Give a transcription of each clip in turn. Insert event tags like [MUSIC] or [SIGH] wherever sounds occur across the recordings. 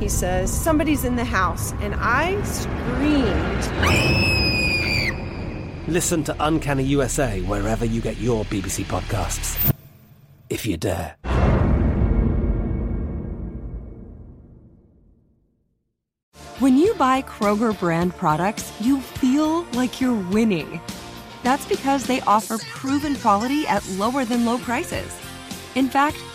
He says, Somebody's in the house, and I screamed. Listen to Uncanny USA wherever you get your BBC podcasts, if you dare. When you buy Kroger brand products, you feel like you're winning. That's because they offer proven quality at lower than low prices. In fact,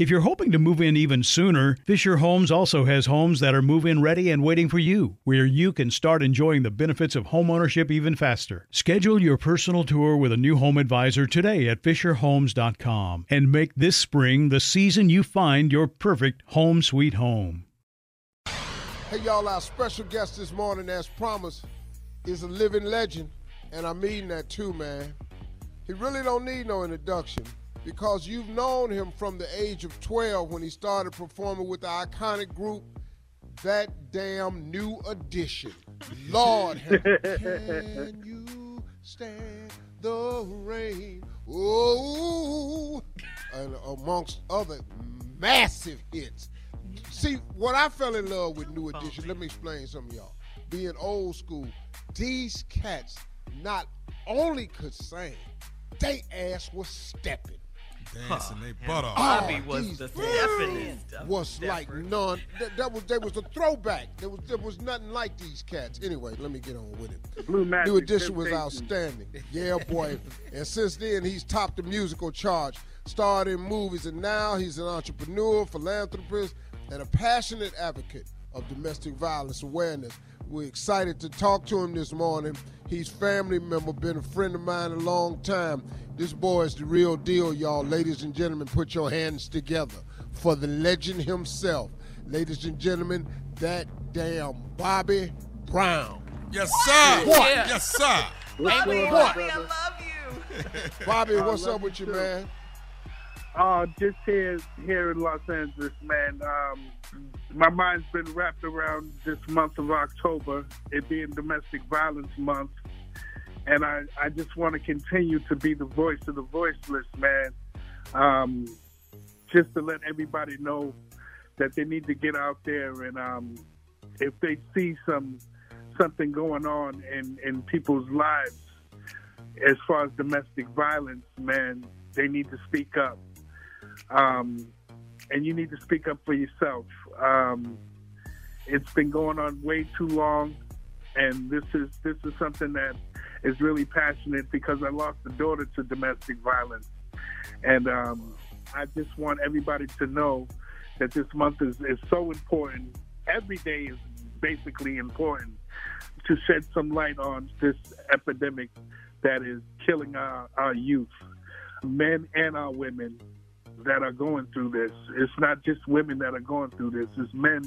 If you're hoping to move in even sooner, Fisher Homes also has homes that are move in ready and waiting for you, where you can start enjoying the benefits of homeownership even faster. Schedule your personal tour with a new home advisor today at FisherHomes.com and make this spring the season you find your perfect home sweet home. Hey, y'all, our special guest this morning, as promised, is a living legend, and I mean that too, man. He really don't need no introduction because you've known him from the age of 12 when he started performing with the iconic group That Damn New Edition. Lord, [LAUGHS] can you stand the rain? Oh, and amongst other massive hits. See, what I fell in love with New Edition, let me explain some of y'all. Being old school, these cats not only could sing, they ass was stepping. Dancing they butt off. Bobby oh, was the definitely definite was like none. That, that was that was a throwback. There was there was nothing like these cats. Anyway, let me get on with it. Blue Magic New Edition was outstanding. Yeah, boy. and since then, he's topped the musical charge. Starred in movies, and now he's an entrepreneur, philanthropist, and a passionate advocate of domestic violence awareness. We're excited to talk to him this morning. He's family member, been a friend of mine a long time. This boy is the real deal, y'all. Ladies and gentlemen, put your hands together for the legend himself. Ladies and gentlemen, that damn Bobby Brown. Yes, sir. What? Yes, sir. Bobby, What? I love you. [LAUGHS] Bobby, what's up with you, too. man? Uh, just here, here in Los Angeles, man. Um, my mind's been wrapped around this month of October, it being Domestic Violence Month, and I, I just want to continue to be the voice of the voiceless, man. Um, just to let everybody know that they need to get out there and um, if they see some something going on in, in people's lives as far as domestic violence, man, they need to speak up. Um, and you need to speak up for yourself. Um, it's been going on way too long, and this is this is something that is really passionate because I lost a daughter to domestic violence, and um, I just want everybody to know that this month is, is so important. Every day is basically important to shed some light on this epidemic that is killing our, our youth, men and our women that are going through this. It's not just women that are going through this, it's men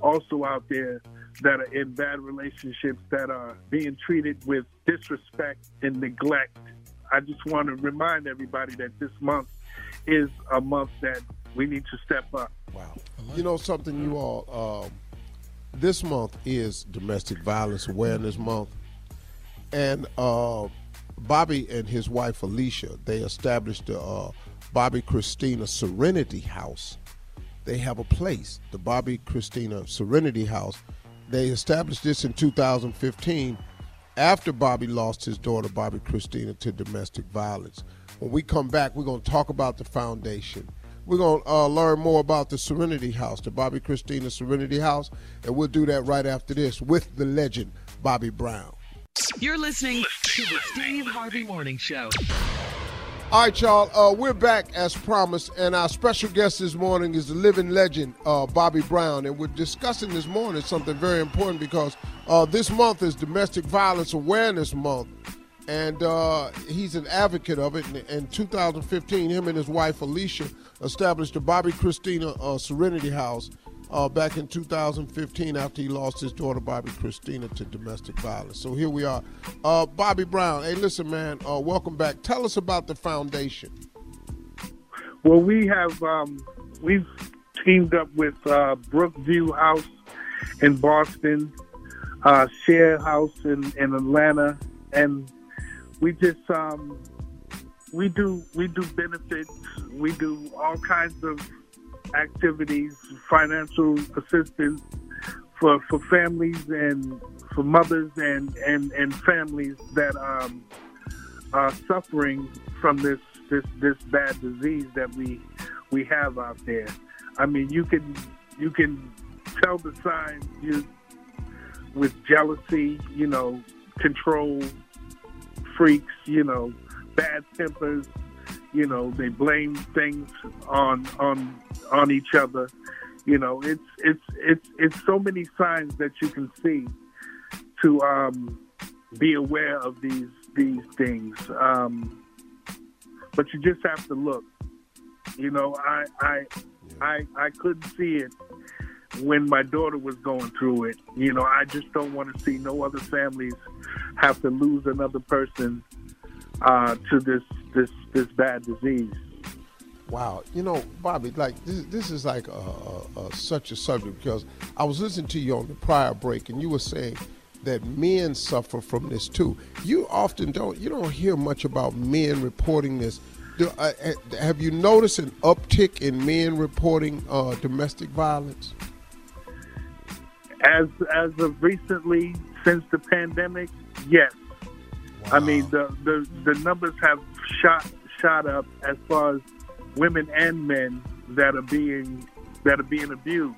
also out there that are in bad relationships that are being treated with disrespect and neglect. I just want to remind everybody that this month is a month that we need to step up. Wow. You know something, you all, um, this month is Domestic Violence Awareness Month. And uh, Bobby and his wife Alicia, they established the uh, Bobbi Kristina Serenity House. They have a place, the Bobbi Kristina Serenity House. They established this in 2015 after Bobby lost his daughter, Bobbi Kristina, to domestic violence. When we come back, we're going to talk about the foundation. We're going to uh, learn more about the Serenity House, the Bobbi Kristina Serenity House, and we'll do that right after this with the legend, Bobby Brown. You're listening to the Steve Harvey Morning Show. All right, y'all. Uh, we're back as promised, and our special guest this morning is the living legend, uh, Bobby Brown, and we're discussing this morning something very important because uh, this month is Domestic Violence Awareness Month, and uh, he's an advocate of it. In, in 2015, him and his wife Alicia established the Bobbi Kristina uh, Serenity House uh, back in 2015 after he lost his daughter Bobbi Kristina to domestic violence. So here we are. Uh, Bobby Brown, hey, listen, man, uh, welcome back. Tell us about the foundation. Well, we have um, we've teamed up with uh, Brookview House in Boston, uh, Share House in, in Atlanta, and we just um, we do we do benefits. We do all kinds of activities, financial assistance for for families and for mothers and and and families that um, are suffering from this this this bad disease that we we have out there. I mean, you can you can tell the signs you with jealousy, you know, control freaks, you know, bad tempers, you know, they blame things on on on each other. You know, it's it's it's it's so many signs that you can see to um, be aware of these these things. Um, but you just have to look. You know, I I I I couldn't see it when my daughter was going through it. You know, I just don't want to see no other families have to lose another person uh, to this this this bad disease. Wow, you know, Bobby, like this, this is like a, a, a, such a subject because I was listening to you on the prior break, and you were saying that men suffer from this too. You often don't, you don't hear much about men reporting this. Do, uh, uh have you noticed an uptick in men reporting uh, domestic violence? As as of recently, since the pandemic, yes. Wow. I mean, the, the the numbers have shot shot up as far as women and men that are being that are being abused,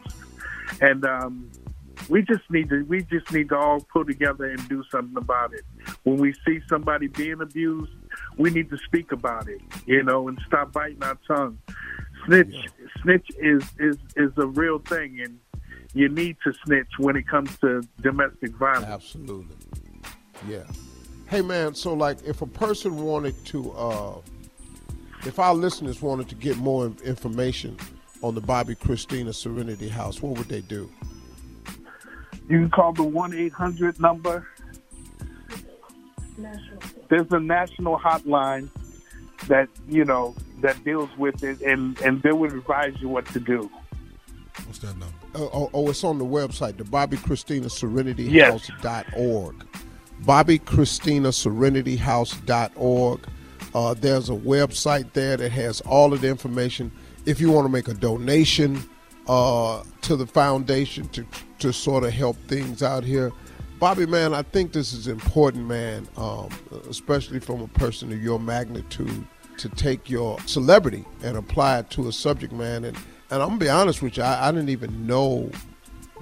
and um, we just need to we just need to all pull together and do something about it. When we see somebody being abused, we need to speak about it, you know, and stop biting our tongue. Snitch, yeah. snitch is is is a real thing, and you need to snitch when it comes to domestic violence. Absolutely, yeah. Hey man, so like if a person wanted to uh, if our listeners wanted to get more information on the Bobbi Kristina Serenity House, what would they do? You can call the 1 800 number. There's a national hotline that, you know, that deals with it, and, and they will advise you what to do. What's that number? Oh, oh, oh it's on the website, the Bobbi Kristina Serenity yes. House.org. Bobbi Kristina Serenity House.org. Uh, there's a website there that has all of the information. If you want to make a donation uh, to the foundation to to sort of help things out here, Bobby, man, I think this is important, man, um, especially from a person of your magnitude, to take your celebrity and apply it to a subject, man. And and I'm gonna be honest with you, I, I didn't even know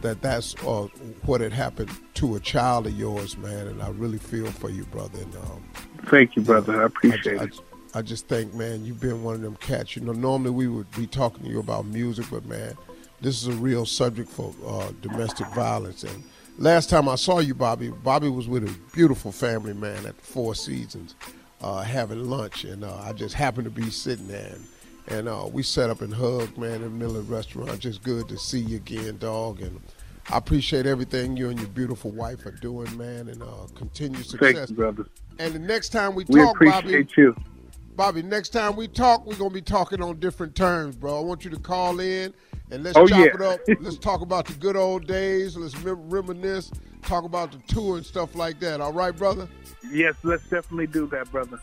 that that's uh, what had happened to a child of yours, man. And I really feel for you, brother. And um, thank you, brother. I appreciate I, it. I, I just think, man, you've been one of them cats. You know, normally we would be talking to you about music, but man, this is a real subject for uh, domestic violence. And last time I saw you, Bobby, Bobby was with a beautiful family man at Four Seasons uh, having lunch, and uh, I just happened to be sitting there. And, and uh, we sat up and hugged, man, in the middle of the restaurant. Just good to see you again, dog. And I appreciate everything you and your beautiful wife are doing, man, and uh, continue success. Thank you, brother. And the next time we We talk, Bobby, appreciate you. Bobby, next time we talk, we're gonna be talking on different terms, bro. I want you to call in and let's Oh, chop yeah. it up. [LAUGHS] let's talk about the good old days. Let's reminisce. Talk about the tour and stuff like that. All right, brother. Yes, let's definitely do that, brother.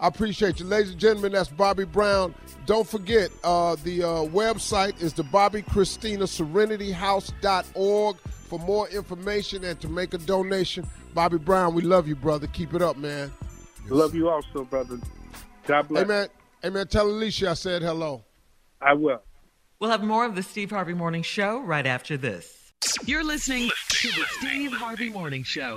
I appreciate you, ladies and gentlemen. That's Bobby Brown. Don't forget, uh, the uh, website is the Bobbi Kristina Serenity House.org for more information and to make a donation. Bobby Brown, we love you, brother. Keep it up, man. Love you also, brother. God bless. Hey, man. Hey. Tell Alicia I said hello. I will. We'll have more of the Steve Harvey Morning Show right after this. You're listening to the Steve Harvey Morning Show.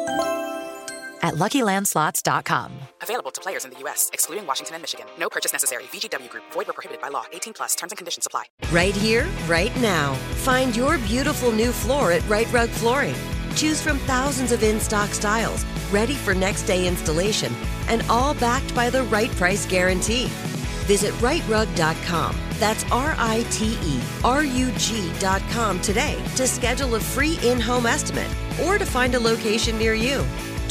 at luckylandslots.com. Available to players in the U.S., excluding Washington and Michigan. No purchase necessary. VGW Group, void were prohibited by law. 18 plus terms and conditions apply. Right here, right now. Find your beautiful new floor at Rite Rug Flooring. Choose from thousands of in stock styles, ready for next day installation, and all backed by the right price guarantee. Visit riterug.com. That's R I T E R U G.com today to schedule a free in home estimate or to find a location near you.